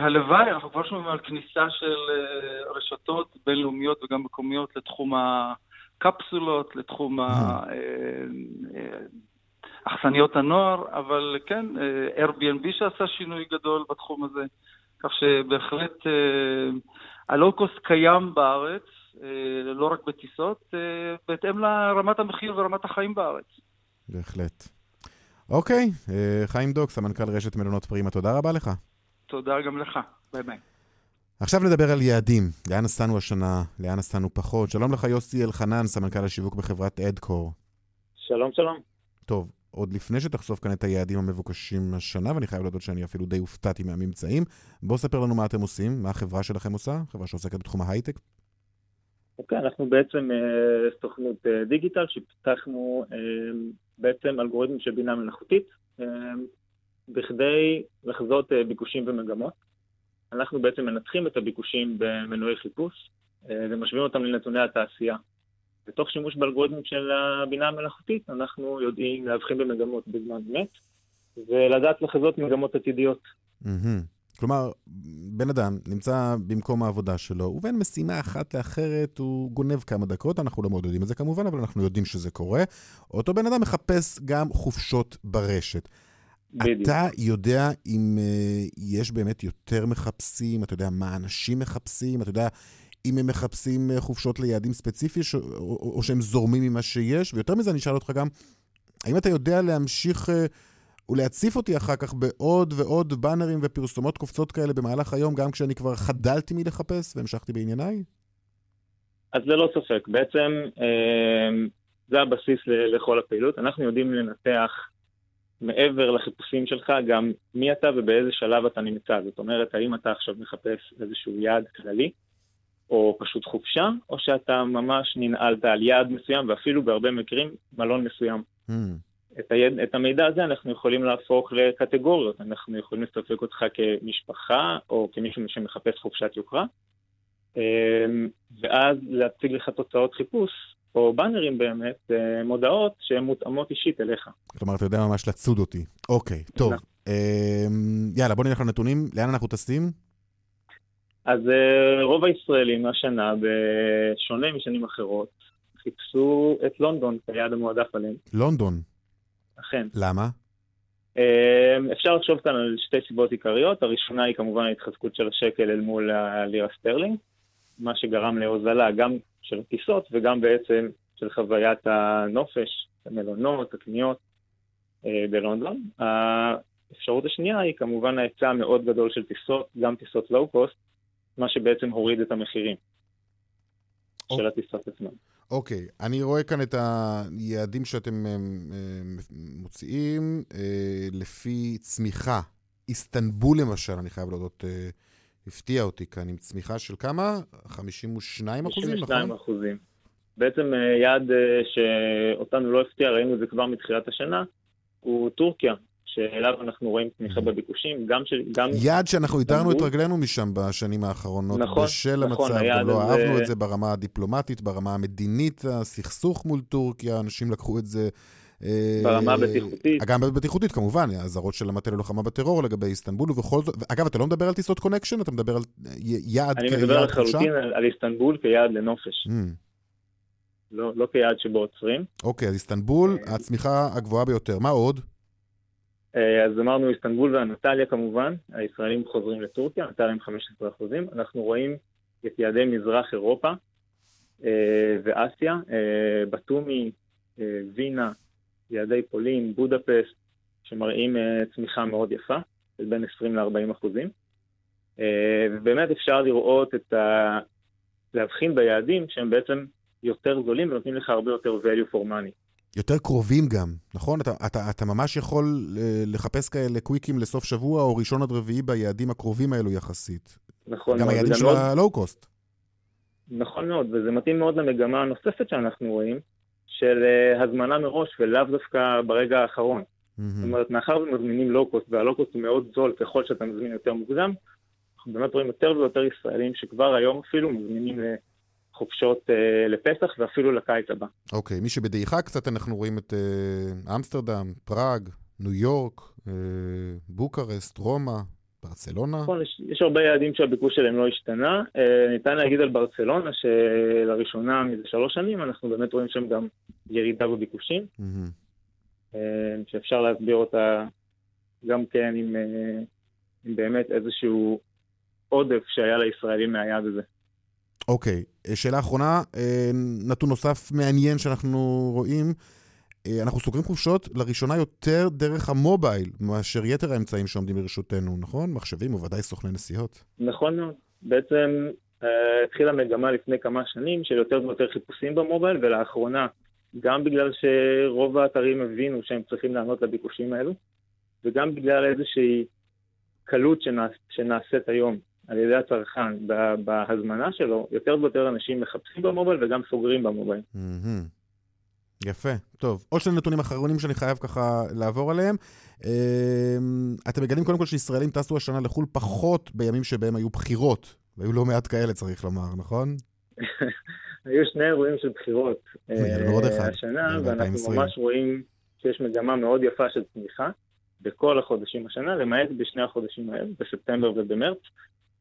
הלוואי, אנחנו כבר שומעים על כניסה של uh, רשתות בינלאומיות וגם מקומיות לתחום הקפסולות, לתחום mm-hmm. אכסניות הנוער, אבל כן, אה, Airbnb שעשה שינוי גדול בתחום הזה, כך שבהחלט אה, הלואו-קוסט קיים בארץ, אה, לא רק בטיסות, בהתאם לרמת המחיר ורמת החיים בארץ. בהחלט. אוקיי, חיים דוק, סמנכ"ל רשת מלונות פרימה, תודה רבה לך. תודה גם לך, ביי ביי. עכשיו נדבר על יעדים. לאן נסענו השנה, לאן נסענו פחות. שלום לך יוסי אלחנן, סמנכ"ל השיווק בחברת אדקור. שלום, שלום. טוב, עוד לפני שתחשוף כאן את היעדים המבוקשים השנה, ואני חייב להודות שאני אפילו די הופתעתי מהממצאים, בואו ספר לנו מה אתם עושים, מה החברה שלכם עושה, חברה שעוסקת בתחום ההייטק. אוקיי, אוקיי, אנחנו בעצם אה, סוכנות אה, דיגיטל, שפיתחנו אה, בעצם אלגוריתמים של בינה מלאכותית, uh, בכדי לחזות uh, ביקושים ומגמות. אנחנו בעצם מנתחים את הביקושים במנועי חיפוש uh, ומשווים אותם לנתוני התעשייה. ותוך שימוש באלגוריתמים של הבינה המלאכותית, אנחנו יודעים להבחין במגמות בזמן אמת, ולדעת לחזות מגמות עתידיות. כלומר, בן אדם נמצא במקום העבודה שלו, ובין משימה אחת לאחרת הוא גונב כמה דקות, אנחנו לא מאוד יודעים את זה כמובן, אבל אנחנו יודעים שזה קורה. אותו בן אדם מחפש גם חופשות ברשת. בדיוק. אתה יודע אם uh, יש באמת יותר מחפשים, אתה יודע מה אנשים מחפשים, אתה יודע אם הם מחפשים אה, חופשות ליעדים ספציפיים, ש... או, או שהם זורמים ממה שיש, ויותר מזה אני אשאל אותך גם, האם אתה יודע להמשיך אה, ולהציף אותי אחר כך בעוד ועוד באנרים ופרסומות קופצות כאלה במהלך היום, גם כשאני כבר חדלתי מלחפש והמשכתי בענייניי? אז ללא ספק, בעצם אה, זה הבסיס לכל הפעילות. אנחנו יודעים לנתח מעבר לחיפושים שלך גם מי אתה ובאיזה שלב אתה נמצא. זאת אומרת, האם אתה עכשיו מחפש איזשהו יעד כללי, או פשוט חופשה, או שאתה ממש ננעלת על יעד מסוים, ואפילו בהרבה מקרים מלון מסוים. Mm. את, היד, את המידע הזה אנחנו יכולים להפוך לקטגוריות. אנחנו יכולים לספק אותך כמשפחה, או כמישהו שמחפש חופשת יוקרה, אמ, ואז להציג לך תוצאות חיפוש, או באנרים באמת, אה, מודעות שהן מותאמות אישית אליך. כלומר, אתה יודע ממש לצוד אותי. אוקיי, טוב. נכון. אמ, יאללה, בוא נלך לנתונים. לאן אנחנו טסים? אז אה, רוב הישראלים השנה, בשונה משנים אחרות, חיפשו את לונדון כיעד המועדף עליהם. לונדון? אכן. למה? אה, אפשר לחשוב כאן על שתי סיבות עיקריות. הראשונה היא כמובן ההתחזקות של השקל אל מול הלירה סטרלינג, מה שגרם להוזלה גם של הטיסות וגם בעצם של חוויית הנופש, המלונות, הקניות אה, בלונדון. האפשרות השנייה היא כמובן ההיצע המאוד גדול של טיסות, גם טיסות לואו-קוסט, מה שבעצם הוריד את המחירים של אוקיי. הטיסות עצמן. אוקיי, okay. אני רואה כאן את היעדים שאתם אה, אה, מוציאים אה, לפי צמיחה. איסטנבול למשל, אני חייב להודות, הפתיע אותי כאן עם צמיחה של כמה? 52 אחוזים, נכון? 52 אחוזים. בעצם יעד שאותנו לא הפתיע, ראינו את זה כבר מתחילת השנה, הוא טורקיה, שאליו אנחנו רואים תמיכה בביקושים, גם של... גם יעד שאנחנו איתרנו את רגלינו משם בשנים האחרונות, נכון, בשל נכון, המצב, גם לא אהבנו זה... את זה ברמה הדיפלומטית, ברמה המדינית, הסכסוך מול טורקיה, אנשים לקחו את זה... אה, ברמה הבטיחותית. גם בבטיחותית, כמובן, האזהרות של המטה ללוחמה בטרור לגבי איסטנבול, ובכל זאת, אגב, אתה לא מדבר על טיסות קונקשן? אתה מדבר על יעד כיעד חופשה? אני מדבר לחלוטין על, על איסטנבול כיעד לנופש. Mm. לא, לא כיעד שבו עוצרים. אוקיי, אז איסטנבול, אה, הצמיחה הגבוהה ביותר. מה עוד? אה, אז אמרנו איסטנבול ואנטליה כמובן, הישראלים חוזרים לטורקיה, אנטליה עם 15 אחוזים. אנחנו רואים את יעדי מזרח אירופה אה, ואסיה, אה, בתומי, וינה, יעדי פולין, בודפסט, שמראים צמיחה מאוד יפה, של בין 20 ל-40 אחוזים. ובאמת אפשר לראות את ה... להבחין ביעדים שהם בעצם יותר זולים ונותנים לך הרבה יותר value for money. יותר קרובים גם, נכון? אתה, אתה, אתה ממש יכול אה, לחפש כאלה קוויקים לסוף שבוע או ראשון עד רביעי ביעדים הקרובים האלו יחסית. נכון גם. היעדים של מאוד... הלואו-קוסט. נכון מאוד, וזה מתאים מאוד למגמה הנוספת שאנחנו רואים, של אה, הזמנה מראש ולאו דווקא ברגע האחרון. Mm-hmm. זאת אומרת, מאחר ומזמינים לואו-קוסט, והלואו-קוסט הוא מאוד זול ככל שאתה מזמין יותר מוקדם, אנחנו באמת רואים יותר ויותר ישראלים שכבר היום אפילו מזמינים חופשות אה, לפסח ואפילו לקיץ הבא. אוקיי, אוקיי, מי שבדעיכה קצת, אנחנו רואים את אה, אמסטרדם, פראג, ניו יורק, אה, בוקרסט, רומא, ברצלונה. נכון, יש, יש הרבה יעדים שהביקוש שלהם לא השתנה. Uh, ניתן להגיד על ברצלונה שלראשונה מזה שלוש שנים אנחנו באמת רואים שם גם ירידה בביקושים, mm-hmm. uh, שאפשר להסביר אותה גם כן עם, uh, עם באמת איזשהו עודף שהיה לישראלים מהיעד הזה. אוקיי, okay. שאלה אחרונה, אה, נתון נוסף מעניין שאנחנו רואים, אה, אנחנו סוגרים חופשות לראשונה יותר דרך המובייל מאשר יתר האמצעים שעומדים לרשותנו, נכון? מחשבים ובוודאי סוכני נסיעות. נכון מאוד. בעצם אה, התחילה מגמה לפני כמה שנים של יותר ויותר חיפושים במובייל, ולאחרונה, גם בגלל שרוב האתרים הבינו שהם צריכים לענות לביקושים האלו, וגם בגלל איזושהי קלות שנעש, שנעשית היום על ידי הצרכן בהזמנה שלו, יותר ויותר אנשים מחפשים במובייל וגם סוגרים במובייל. יפה, טוב. עוד שני נתונים אחרונים שאני חייב ככה לעבור עליהם. אמ, אתם מגלים קודם כל שישראלים טסו השנה לחו"ל פחות בימים שבהם היו בחירות, והיו לא מעט כאלה צריך לומר, נכון? היו שני אירועים של בחירות אה, השנה, ואנחנו ממש רואים שיש מגמה מאוד יפה של צמיחה בכל החודשים השנה, למעט בשני החודשים האלה, בספטמבר ובמרץ,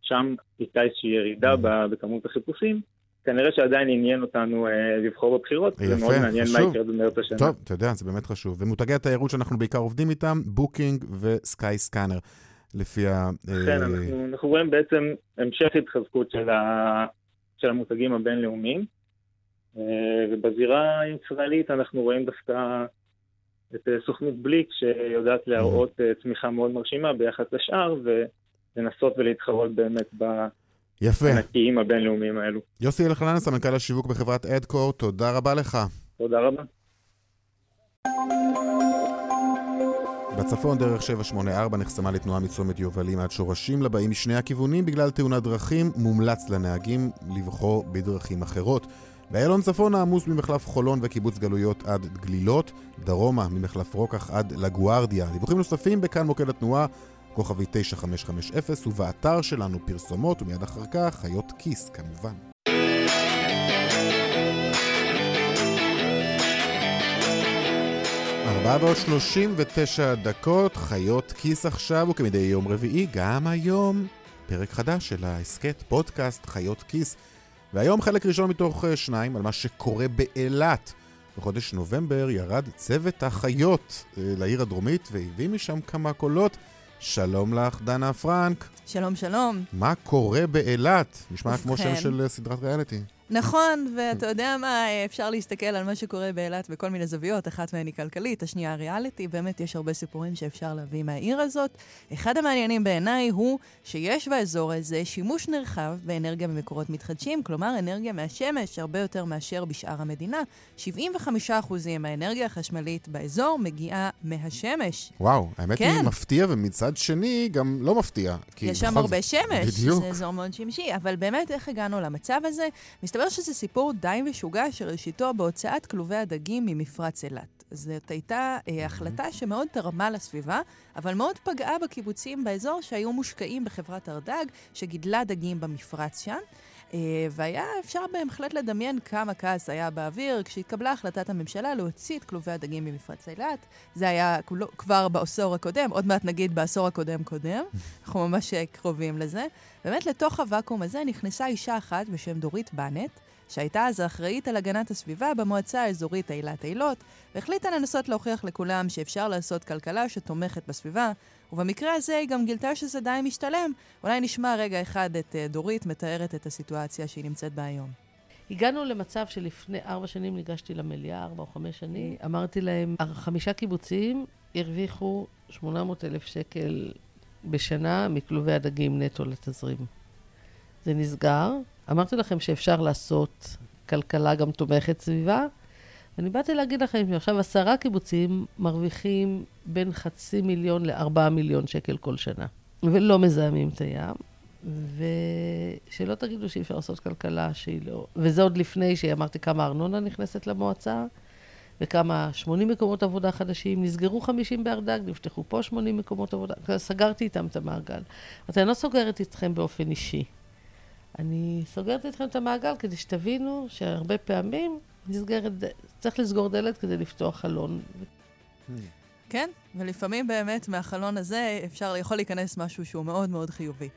שם הייתה איזושהי ירידה mm. בכמות החיפושים. כנראה שעדיין עניין אותנו אה, לבחור בבחירות, יפה, זה מאוד מעניין חשוב. מה יקרה במרץ השנה. טוב, אתה יודע, זה באמת חשוב. ומותגי התיירות שאנחנו בעיקר עובדים איתם, Booking ו Skyscanner, לפי ה... כן, אה... אנחנו, אנחנו רואים בעצם המשך התחזקות של, ה, של המותגים הבינלאומיים, אה, ובזירה הישראלית אנחנו רואים דווקא את סוכנות בליק, שיודעת להראות צמיחה מאוד מרשימה ביחס לשאר, ולנסות ולהתחרות באמת בענקיים הבינלאומיים האלו. יוסי אלחנן, סמנכ"ל השיווק בחברת אדקור, תודה רבה לך. תודה רבה. בצפון דרך 784 נחסמה לתנועה מצומת יובלים עד שורשים לבאים משני הכיוונים בגלל תאונת דרכים, מומלץ לנהגים לבחור בדרכים אחרות. באיילון צפון העמוס ממחלף חולון וקיבוץ גלויות עד גלילות, דרומה ממחלף רוקח עד לגוארדיה. דיווחים נוספים בכאן מוקד התנועה, כוכבי 9550 ובאתר שלנו פרסומות ומיד אחר כך חיות כיס כמובן. ארבעה ועוד שלושים ותשע דקות, חיות כיס עכשיו, וכמדי יום רביעי, גם היום, פרק חדש של ההסכת, פודקאסט חיות כיס. והיום חלק ראשון מתוך אה, שניים על מה שקורה באילת. בחודש נובמבר ירד צוות החיות אה, לעיר הדרומית והביא משם כמה קולות. שלום לך, דנה פרנק. שלום, שלום. מה קורה באילת? נשמע כמו שם של אה, סדרת ריאליטי. נכון, ואתה יודע מה, אפשר להסתכל על מה שקורה באילת בכל מיני זוויות, אחת מהן היא כלכלית, השנייה ריאליטי, באמת יש הרבה סיפורים שאפשר להביא מהעיר הזאת. אחד המעניינים בעיניי הוא שיש באזור הזה שימוש נרחב באנרגיה ממקורות מתחדשים, כלומר אנרגיה מהשמש, הרבה יותר מאשר בשאר המדינה. 75% מהאנרגיה החשמלית באזור מגיעה מהשמש. וואו, האמת כן. היא מפתיע, ומצד שני גם לא מפתיע. יש שם הרבה שמש, בדיוק. זה אזור מאוד שמשי, אבל באמת איך הגענו למצב הזה? מסתבר שזה סיפור די משוגע שראשיתו בהוצאת כלובי הדגים ממפרץ אילת. זאת הייתה אה, החלטה שמאוד תרמה לסביבה, אבל מאוד פגעה בקיבוצים באזור שהיו מושקעים בחברת ארדג, שגידלה דגים במפרץ שם. אה, והיה אפשר בהחלט לדמיין כמה כעס היה באוויר כשהתקבלה החלטת הממשלה להוציא את כלובי הדגים ממפרץ אילת. זה היה כבר בעשור הקודם, עוד מעט נגיד בעשור הקודם-קודם, אנחנו ממש קרובים לזה. באמת לתוך הוואקום הזה נכנסה אישה אחת בשם דורית בנט, שהייתה אז אחראית על הגנת הסביבה במועצה האזורית אילת אילות, והחליטה לנסות להוכיח לכולם שאפשר לעשות כלכלה שתומכת בסביבה, ובמקרה הזה היא גם גילתה שזה די משתלם. אולי נשמע רגע אחד את uh, דורית מתארת את הסיטואציה שהיא נמצאת בה היום. הגענו למצב שלפני ארבע שנים ניגשתי למליאה, ארבע או חמש שנים, אמרתי להם, חמישה קיבוצים הרוויחו 800 אלף שקל בשנה מכלובי הדגים נטו לתזרים. זה נסגר. אמרתי לכם שאפשר לעשות כלכלה גם תומכת סביבה, ואני באתי להגיד לכם שעכשיו עשרה קיבוצים מרוויחים בין חצי מיליון לארבעה מיליון שקל כל שנה, ולא מזהמים את הים. ושלא תגידו שאי אפשר לעשות כלכלה שהיא לא... וזה עוד לפני שאמרתי כמה ארנונה נכנסת למועצה, וכמה 80 מקומות עבודה חדשים, נסגרו 50 בארדג, נפתחו פה 80 מקומות עבודה, סגרתי איתם את המעגל. אז אני לא סוגרת איתכם באופן אישי. אני סוגרת איתכם את המעגל כדי שתבינו שהרבה פעמים נסגרת, צריך לסגור דלת כדי לפתוח חלון. כן, ולפעמים באמת מהחלון הזה אפשר, יכול להיכנס משהו שהוא מאוד מאוד חיובי.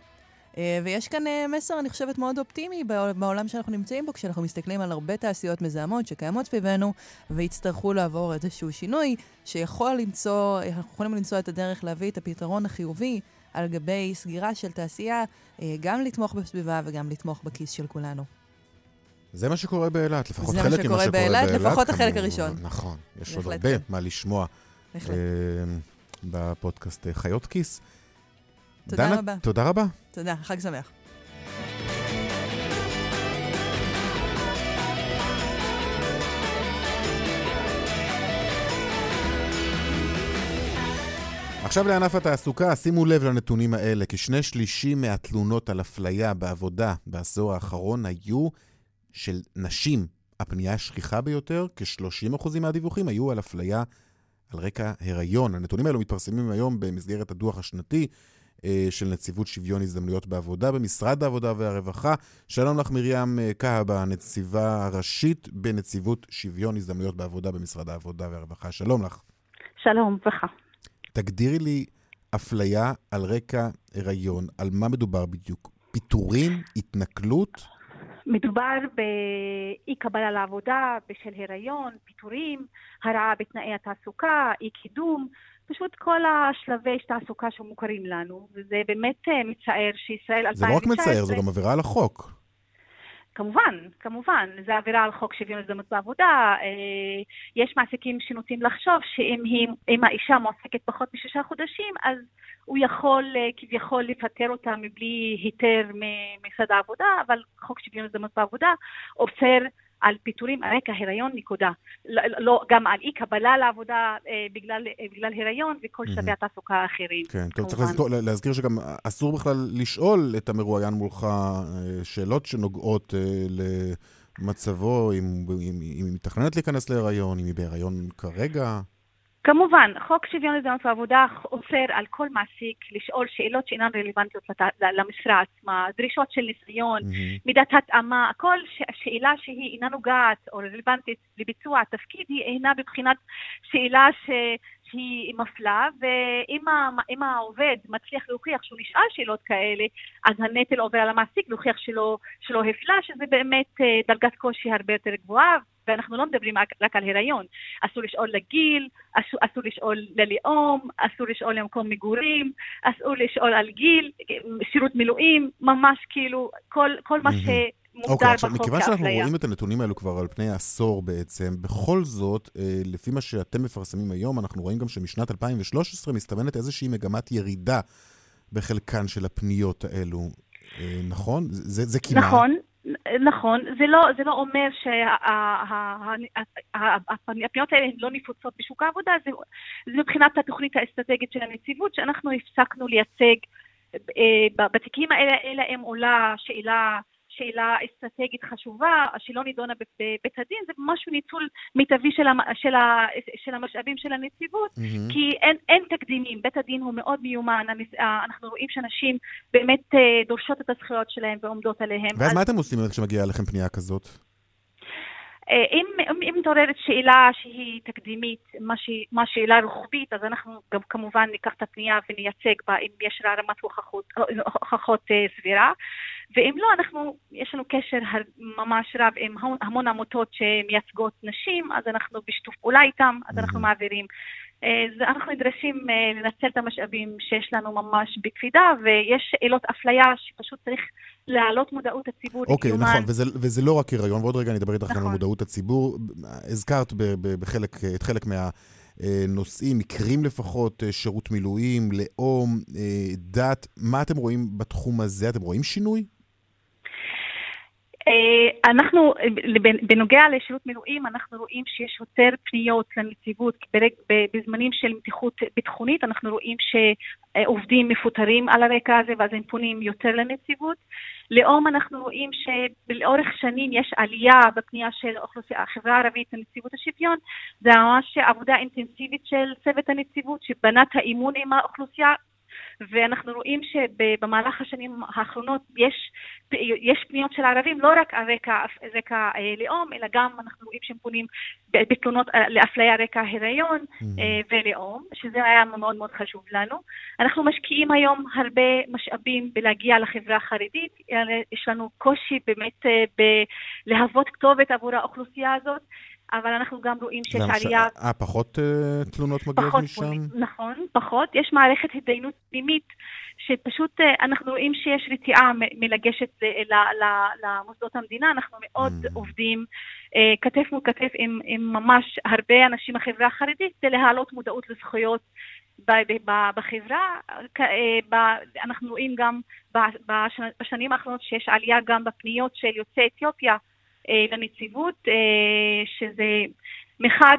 אה, ויש כאן אה, מסר, אני חושבת, מאוד אופטימי בעולם שאנחנו נמצאים בו, כשאנחנו מסתכלים על הרבה תעשיות מזהמות שקיימות סביבנו, ויצטרכו לעבור איזשהו שינוי, שיכול למצוא, אנחנו יכולים למצוא את הדרך להביא את הפתרון החיובי על גבי סגירה של תעשייה, אה, גם לתמוך בסביבה וגם לתמוך בכיס של כולנו. זה מה שקורה באילת, לפחות חלק ממה שקורה באילת. זה מה שקורה באילת, לפחות החלק הראשון. נכון, יש עוד הרבה מה לשמוע בפודקאסט חיות כיס. תודה רבה. תודה רבה. תודה, חג שמח. עכשיו לענף התעסוקה, שימו לב לנתונים האלה, כשני שלישים מהתלונות על אפליה בעבודה בעשור האחרון היו של נשים. הפנייה השכיחה ביותר, כ-30% מהדיווחים היו על אפליה על רקע הריון. הנתונים האלו מתפרסמים היום במסגרת הדוח השנתי אה, של נציבות שוויון הזדמנויות בעבודה במשרד העבודה והרווחה. שלום לך מרים אה, כהבא, הנציבה הראשית בנציבות שוויון הזדמנויות בעבודה במשרד העבודה והרווחה. שלום לך. שלום, ברכה. תגדירי לי אפליה על רקע הריון, על מה מדובר בדיוק? פיטורים? התנכלות? מדובר באי קבלה לעבודה בשל הריון, פיטורים, הרעה בתנאי התעסוקה, אי קידום, פשוט כל השלבי תעסוקה שמוכרים לנו, וזה באמת אה, מצער שישראל 2019... זה לא רק מצער, זה גם עבירה על החוק. כמובן, כמובן, זה עבירה על חוק שוויון הזדמנות בעבודה. אה, יש מעסיקים שנוטים לחשוב שאם האישה מועסקת פחות משישה חודשים, אז הוא יכול אה, כביכול לפטר אותה מבלי היתר ממשרד העבודה, אבל חוק שוויון הזדמנות בעבודה אוסר על פיטורים על רקע הריון, נקודה. לא, לא, גם על אי קבלה לעבודה אה, בגלל, אה, בגלל הריון וכל mm-hmm. שלבי התעסוקה האחרים. כן, טוב, צריך לזכור, להזכיר שגם אסור בכלל לשאול את המרואיין מולך אה, שאלות שנוגעות אה, למצבו, אם, אם, אם היא מתכננת להיכנס להריון, אם היא בהריון כרגע. כמובן, חוק שוויון הזדמנות בעבודה אוסר על כל מעסיק לשאול שאלות שאינן רלוונטיות למשרה עצמה, דרישות של ניסיון, mm-hmm. מידת התאמה, כל שאלה שהיא אינה נוגעת או רלוונטית לביצוע התפקיד היא אינה בבחינת שאלה ש... שהיא מפלה, ואם העובד מצליח להוכיח שהוא נשאל שאלות כאלה, אז הנטל עובר על המעסיק להוכיח שלא, שלא הפלה, שזה באמת אה, דרגת קושי הרבה יותר גבוהה, ואנחנו לא מדברים רק על הריון. אסור לשאול לגיל, אסור, אסור לשאול ללאום, אסור לשאול למקום מגורים, אסור לשאול על גיל, שירות מילואים, ממש כאילו כל, כל מה ש... אוקיי, עכשיו, מכיוון שאנחנו רואים את הנתונים האלו כבר על פני עשור בעצם, בכל זאת, אה, לפי מה שאתם מפרסמים היום, אנחנו רואים גם שמשנת 2013 מסתמנת איזושהי מגמת ירידה בחלקן של הפניות האלו. אה, נכון? זה, זה כמעט... נכון. נכון, זה לא, זה לא אומר שהפניות האלה הן לא נפוצות בשוק העבודה, זה, זה מבחינת התוכנית האסטרטגית של הנציבות, שאנחנו הפסקנו לייצג, אה, בתיקים האלה, אלא אם עולה שאלה שאלה אסטרטגית חשובה, שלא נידונה בבית הדין, זה משהו ניצול מיטבי של, המ, של, ה, של המשאבים של הנציבות, mm-hmm. כי אין, אין תקדימים, בית הדין הוא מאוד מיומן, אנחנו רואים שאנשים באמת אה, דורשות את הזכויות שלהם ועומדות עליהם. ואז אז... מה אתם עושים כשמגיעה לכם פנייה כזאת? אה, אם, אם מתעוררת שאלה שהיא תקדימית, מה, ש, מה שאלה רוחבית, אז אנחנו גם כמובן ניקח את הפנייה ונייצג בה אם יש לה רמת הוכחות, הוכחות אה, סבירה. ואם לא, אנחנו, יש לנו קשר ממש רב עם המון עמותות שמייצגות נשים, אז אנחנו בשיתוף פעולה איתם, אז אנחנו מעבירים. אז אנחנו נדרשים לנצל את המשאבים שיש לנו ממש בקפידה, ויש שאלות אפליה שפשוט צריך להעלות מודעות הציבור. אוקיי, okay, נכון, וזה, וזה לא רק הריון, ועוד רגע אני אדבר איתך נכון. על מודעות הציבור. הזכרת בחלק, את חלק מה... נושאים, מקרים לפחות, שירות מילואים, לאום, דת, מה אתם רואים בתחום הזה? אתם רואים שינוי? אה, אנחנו, בנוגע לשירות מילואים, אנחנו רואים שיש יותר פניות לנציבות בזמנים של מתיחות ביטחונית, אנחנו רואים שעובדים מפוטרים על הרקע הזה ואז הם פונים יותר לנציבות. לאום אנחנו רואים שלאורך שנים יש עלייה בפנייה של החברה הערבית לנציבות השוויון, זה ממש עבודה אינטנסיבית של צוות הנציבות שבנה את האמון עם האוכלוסייה ואנחנו רואים שבמהלך השנים האחרונות יש, יש פניות של ערבים לא רק על רקע, רקע אה, לאום, אלא גם אנחנו רואים שהם פונים בתלונות אה, לאפליה רקע הריון. אה, ולאום, שזה היה מאוד מאוד חשוב לנו. אנחנו משקיעים היום הרבה משאבים בלהגיע לחברה החרדית, יש לנו קושי באמת בלהוות כתובת עבור האוכלוסייה הזאת. אבל אנחנו גם רואים שיש עלייה... אה, פחות uh, תלונות מגיעות פחות משם? פונים, נכון, פחות. יש מערכת התדיינות פנימית, שפשוט uh, אנחנו רואים שיש רתיעה מלגשת למוסדות המדינה. אנחנו מאוד mm. עובדים uh, כתף מול כתף עם, עם ממש הרבה אנשים בחברה החרדית, כדי להעלות מודעות לזכויות בחברה, אנחנו רואים גם בשנים האחרונות שיש עלייה גם בפניות של יוצאי אתיופיה לנציבות, אה, שזה מחד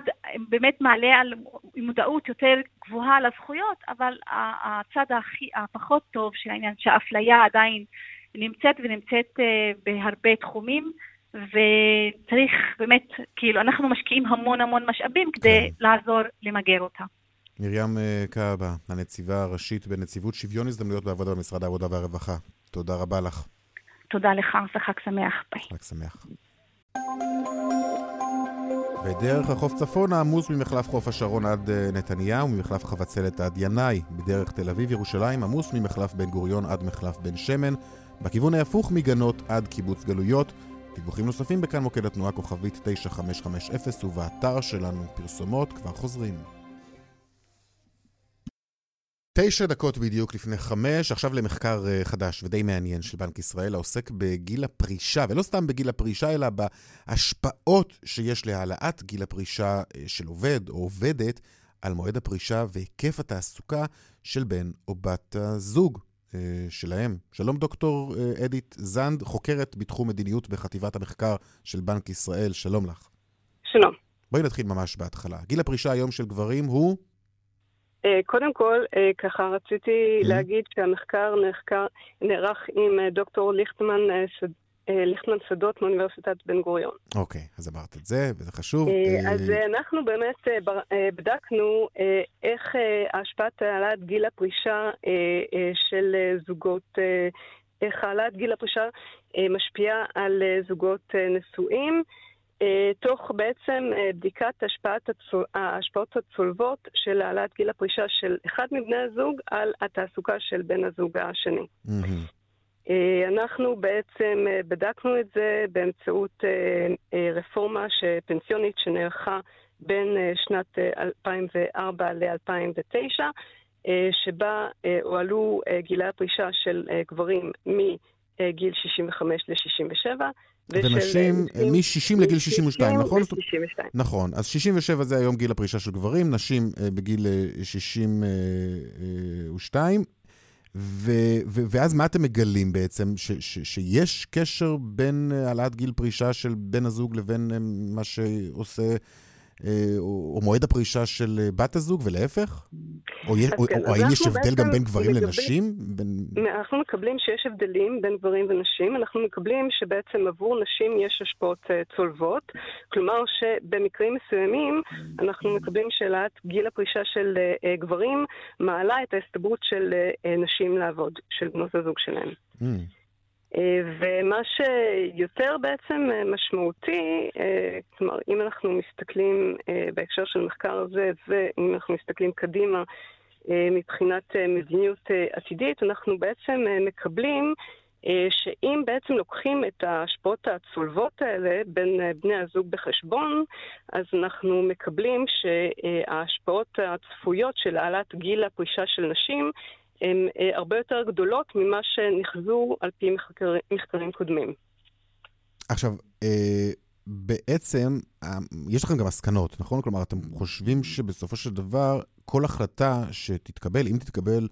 באמת מעלה על מודעות יותר גבוהה לזכויות, אבל הצד הכי, הפחות טוב של העניין, שהאפליה עדיין נמצאת ונמצאת אה, בהרבה תחומים. וצריך באמת, כאילו, אנחנו משקיעים המון המון משאבים כדי כן. לעזור למגר אותה. מרים כעבה, הנציבה הראשית בנציבות שוויון הזדמנויות בעבודה במשרד העבודה והרווחה. תודה רבה לך. תודה לך, חג שמח. ביי. חג שמח. בדרך החוף צפונה עמוס ממחלף חוף השרון עד אה, נתניה וממחלף חבצלת עד ינאי. בדרך תל אביב ירושלים עמוס ממחלף בן גוריון עד מחלף בן שמן. בכיוון ההפוך מגנות עד קיבוץ גלויות. דיווחים נוספים בכאן מוקד התנועה כוכבית 9550 ובאתר שלנו פרסומות כבר חוזרים. תשע דקות בדיוק לפני חמש, עכשיו למחקר אה, חדש ודי מעניין של בנק ישראל, העוסק בגיל הפרישה, ולא סתם בגיל הפרישה, אלא בהשפעות שיש להעלאת גיל הפרישה אה, של עובד או עובדת על מועד הפרישה והיקף התעסוקה של בן או בת הזוג אה, שלהם. שלום דוקטור אדית זנד, חוקרת בתחום מדיניות בחטיבת המחקר של בנק ישראל, שלום לך. שלום. בואי נתחיל ממש בהתחלה. גיל הפרישה היום של גברים הוא? אה, קודם כל, אה, ככה רציתי mm-hmm. להגיד שהמחקר נחקר, נערך עם אה, דוקטור ליכטמן, ליכטמן שדות מאוניברסיטת בן גוריון. אוקיי, okay, אז אמרת את זה, וזה חשוב. אז אנחנו באמת בדקנו איך השפעת העלאת גיל הפרישה של זוגות, איך העלאת גיל הפרישה משפיעה על זוגות נשואים. אה, תוך בעצם אה, בדיקת השפעת הצול... ההשפעות הצולבות של העלאת גיל הפרישה של אחד מבני הזוג על התעסוקה של בן הזוג השני. Mm-hmm. אנחנו בעצם בדקנו את זה באמצעות רפורמה פנסיונית שנערכה בין שנת 2004 ל-2009, שבה הועלו גילי הפרישה של גברים מגיל 65 ל-67, ונשים מ-60 לגיל 62, נכון? 62. נכון, אז 67 זה היום גיל הפרישה של גברים, נשים אה, בגיל 62. אה, ו- ו- ואז מה אתם מגלים בעצם? ש- ש- שיש קשר בין אה, העלאת גיל פרישה של בן הזוג לבין מה שעושה אה, או, או מועד הפרישה של אה, בת הזוג ולהפך? או, או, כן, או האם יש הבדל גם בין גברים מגבים, לנשים? בין... אנחנו מקבלים שיש הבדלים בין גברים ונשים. אנחנו מקבלים שבעצם עבור נשים יש השפעות uh, צולבות. כלומר שבמקרים מסוימים אנחנו מקבלים שאלת גיל הפרישה של uh, גברים מעלה את ההסתברות של uh, נשים לעבוד, של בנות הזוג שלהם. Mm. אה, ומה שיותר בעצם אה, משמעותי, אה, כלומר, אם אנחנו מסתכלים בהקשר של המחקר הזה, ואם אנחנו מסתכלים קדימה מבחינת מדיניות עתידית, אנחנו בעצם מקבלים שאם בעצם לוקחים את ההשפעות הצולבות האלה בין בני הזוג בחשבון, אז אנחנו מקבלים שההשפעות הצפויות של העלאת גיל הפרישה של נשים הן אה, הרבה יותר גדולות ממה שנחזו על פי מחקר, מחקרים קודמים. עכשיו, אה, בעצם אה, יש לכם גם מסקנות, נכון? כלומר, אתם חושבים שבסופו של דבר כל החלטה שתתקבל, אם תתקבל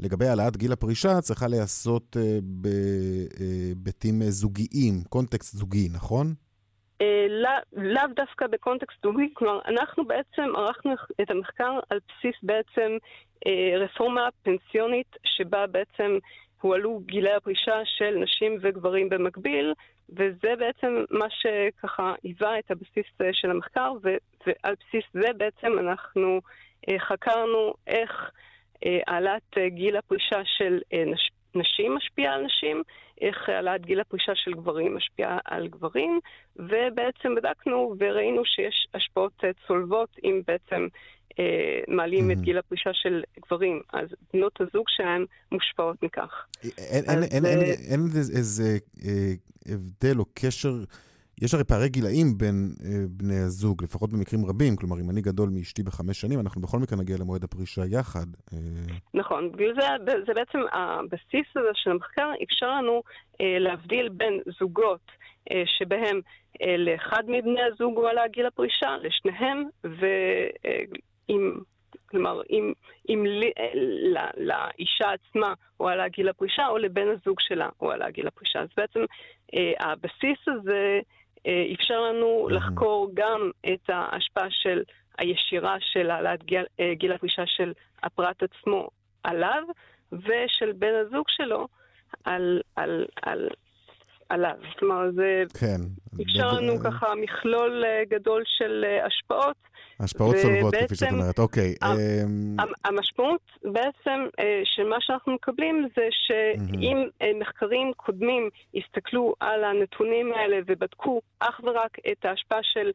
לגבי העלאת גיל הפרישה, צריכה להיעשות בהיבטים זוגיים, קונטקסט זוגי, נכון? לאו דווקא בקונטקסט זוגי, כלומר, אנחנו בעצם ערכנו את המחקר על בסיס בעצם אה, רפורמה פנסיונית שבה בעצם הועלו גילי הפרישה של נשים וגברים במקביל, וזה בעצם מה שככה היווה את הבסיס אה, של המחקר, ו- ועל בסיס זה בעצם אנחנו אה, חקרנו איך העלאת גיל הפרישה של נש- נשים משפיעה על נשים, איך העלאת גיל הפרישה של גברים משפיעה על גברים, ובעצם בדקנו וראינו שיש השפעות צולבות אם בעצם אה, מעלים את גיל הפרישה של גברים, אז בנות הזוג שלהם מושפעות מכך. אין איזה אה, הבדל או קשר... יש הרי פערי גילאים בין אה, בני הזוג, לפחות במקרים רבים. כלומר, אם אני גדול מאשתי בחמש שנים, אנחנו בכל מקרה נגיע למועד הפרישה יחד. אה... נכון, בגלל זה, זה בעצם הבסיס הזה של המחקר אפשר לנו אה, להבדיל בין זוגות אה, שבהם אה, לאחד מבני הזוג הוא עלה גיל הפרישה, לשניהם, ו... אה, כלומר, אם, אם לי, לא, לאישה עצמה הוא עלה גיל הפרישה, או לבן הזוג שלה הוא עלה גיל הפרישה. אז בעצם אה, הבסיס הזה אפשר לנו לחקור גם את ההשפעה של הישירה של העלאת גיל, אה, גיל הפרישה של הפרט עצמו עליו, ושל בן הזוג שלו על, על, על, עליו. כלומר, זה כן. אפשר לנו ככה מכלול אה, גדול של אה, השפעות. השפעות צולבות, כפי שאת אומרת, אוקיי. אמ, המשמעות בעצם אה, של מה שאנחנו מקבלים זה שאם מחקרים קודמים הסתכלו על הנתונים האלה ובדקו אך ורק את ההשפעה של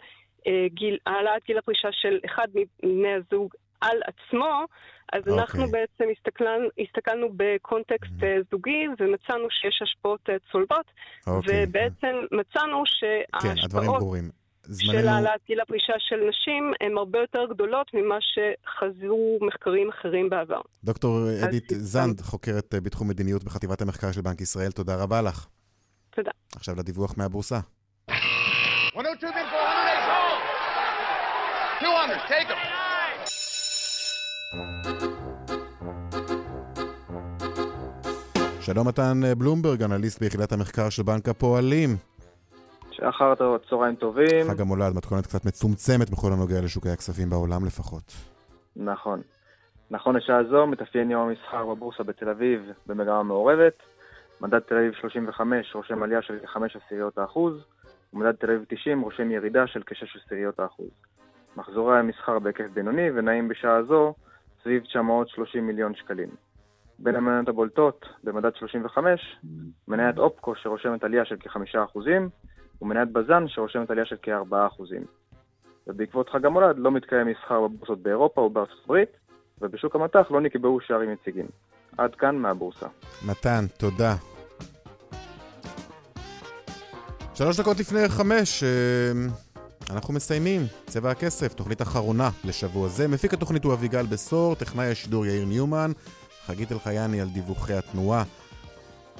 גיל, העלאת גיל הפרישה של אחד מבני הזוג על עצמו, אז okay. אוקיי. אנחנו בעצם הסתכלנו, הסתכלנו בקונטקסט mm-hmm. זוגי ומצאנו שיש השפעות צולבות, okay. אוקיי. ובעצם מצאנו שההשפעות... כן, הדברים ברורים. זמננו... של העלאת גיל הפרישה של נשים הן הרבה יותר גדולות ממה שחזו מחקרים אחרים בעבר. דוקטור אדית זנד, חוקרת בתחום מדיניות בחטיבת המחקר של בנק ישראל, תודה רבה לך. תודה. עכשיו לדיווח מהבורסה. 200, take them. שלום מתן בלומברג, אנליסט ביחידת המחקר של בנק הפועלים. שאחר צהריים טובים. חג המולד, מתכונת קצת מצומצמת בכל הנוגע לשוקי הכספים בעולם לפחות. נכון. נכון לשעה זו מתאפיין יום המסחר בבורסה בתל אביב במגמה מעורבת. מדד תל אביב 35 רושם עלייה של כ-5 עשיריות האחוז, ומדד תל אביב 90 רושם ירידה של כ-6 עשיריות האחוז. מחזורי המסחר בהיקף בינוני ונעים בשעה זו סביב 930 מיליון שקלים. בין המניות הבולטות במדד 35, מניית אופקו שרושמת עלייה של כ-5% ומניית בזן שרושמת עלייה של כ-4%. ובעקבות חג המולד לא מתקיים מסחר בבורסות באירופה ובארצות הברית, ובשוק המטח לא נקבעו שערים יציגים. עד כאן מהבורסה. מתן, תודה. שלוש דקות לפני חמש, אה, אנחנו מסיימים. צבע הכסף, תוכנית אחרונה לשבוע זה. מפיק התוכנית הוא אביגל בשור, טכנאי השידור יאיר ניומן. חגית אלחייני על דיווחי התנועה.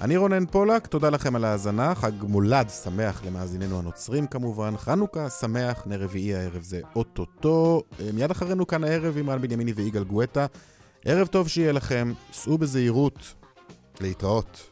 אני רונן פולק, תודה לכם על ההאזנה, חג מולד שמח למאזיננו הנוצרים כמובן, חנוכה שמח, נר רביעי הערב זה אוטוטו, מיד אחרינו כאן הערב עם רן בנימיני ויגאל גואטה. ערב טוב שיהיה לכם, סעו בזהירות, להתראות.